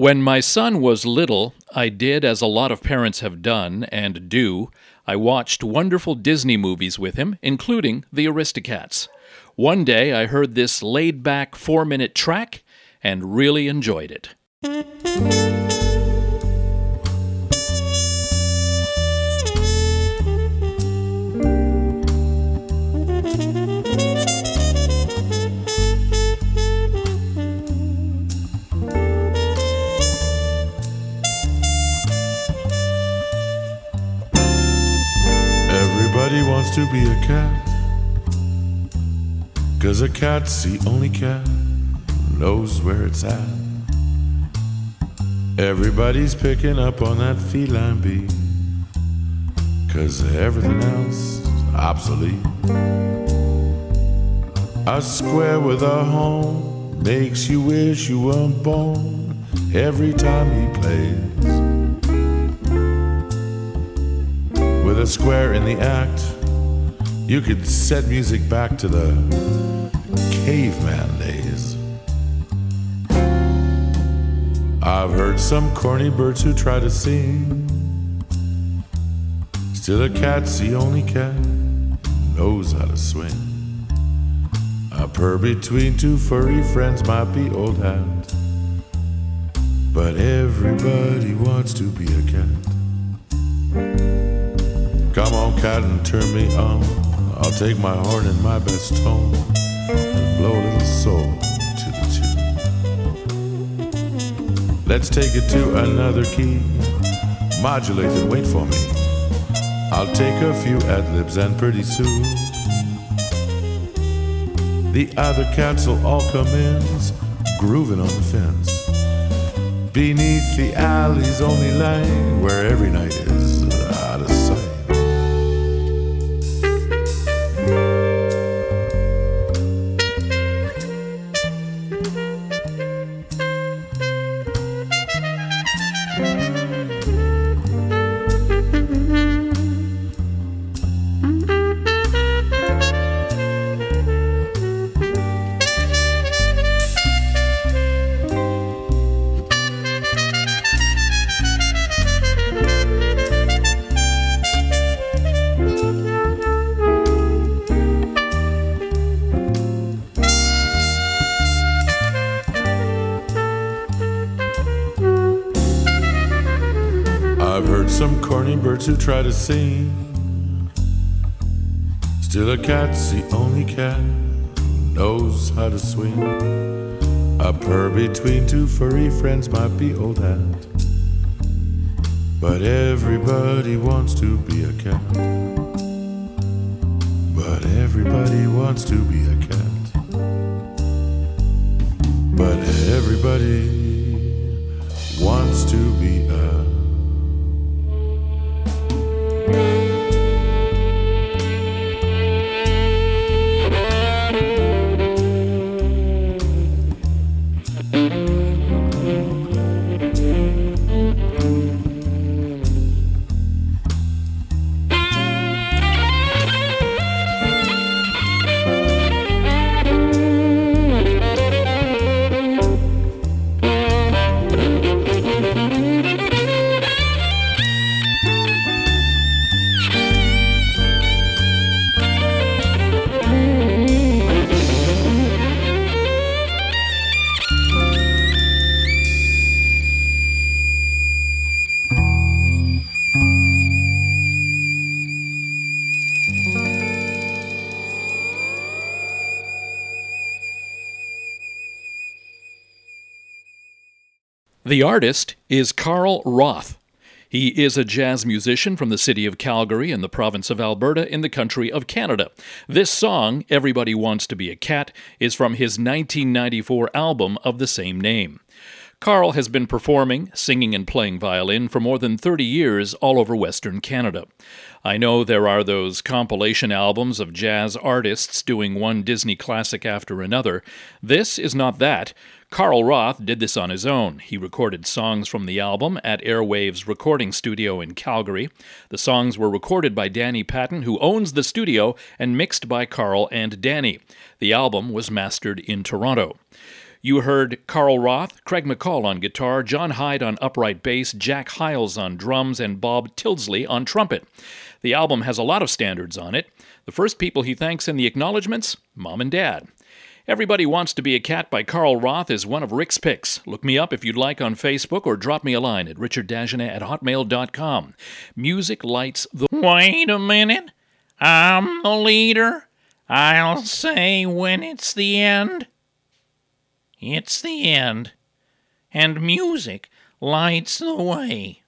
When my son was little, I did as a lot of parents have done and do. I watched wonderful Disney movies with him, including The Aristocats. One day I heard this laid back four minute track and really enjoyed it. To be a cat. Cause a cat's the only cat knows where it's at. Everybody's picking up on that feline beat. Cause everything else is obsolete. A square with a home makes you wish you weren't born every time he plays. With a square in the act, you could set music back to the caveman days. I've heard some corny birds who try to sing. Still, a cat's the only cat knows how to swing. A purr between two furry friends might be old hat, but everybody wants to be a cat. Come on, cat, and turn me on. I'll take my horn in my best tone and blow a little soul to the tune. Let's take it to another key. Modulate and wait for me. I'll take a few ad libs and pretty soon the other cats will all come in, grooving on the fence. Beneath the alley's only light, where every night is I've heard some corny birds who try to sing. Still, a cat's the only cat knows how to swing. A purr between two furry friends might be old hat. But everybody wants to be a cat. But everybody wants to be a cat. But everybody wants to be a The artist is Carl Roth. He is a jazz musician from the city of Calgary in the province of Alberta in the country of Canada. This song, Everybody Wants to Be a Cat, is from his 1994 album of the same name. Carl has been performing, singing, and playing violin for more than 30 years all over Western Canada. I know there are those compilation albums of jazz artists doing one Disney classic after another. This is not that. Carl Roth did this on his own. He recorded songs from the album at Airwaves Recording Studio in Calgary. The songs were recorded by Danny Patton, who owns the studio, and mixed by Carl and Danny. The album was mastered in Toronto. You heard Carl Roth, Craig McCall on guitar, John Hyde on upright bass, Jack Hiles on drums, and Bob Tilsley on trumpet. The album has a lot of standards on it. The first people he thanks in the acknowledgments Mom and Dad. Everybody Wants to Be a Cat by Carl Roth is one of Rick's picks. Look me up if you'd like on Facebook or drop me a line at richarddagenet at hotmail.com. Music lights the. Wait a minute. I'm the leader. I'll say when it's the end. It's the end. And music lights the way.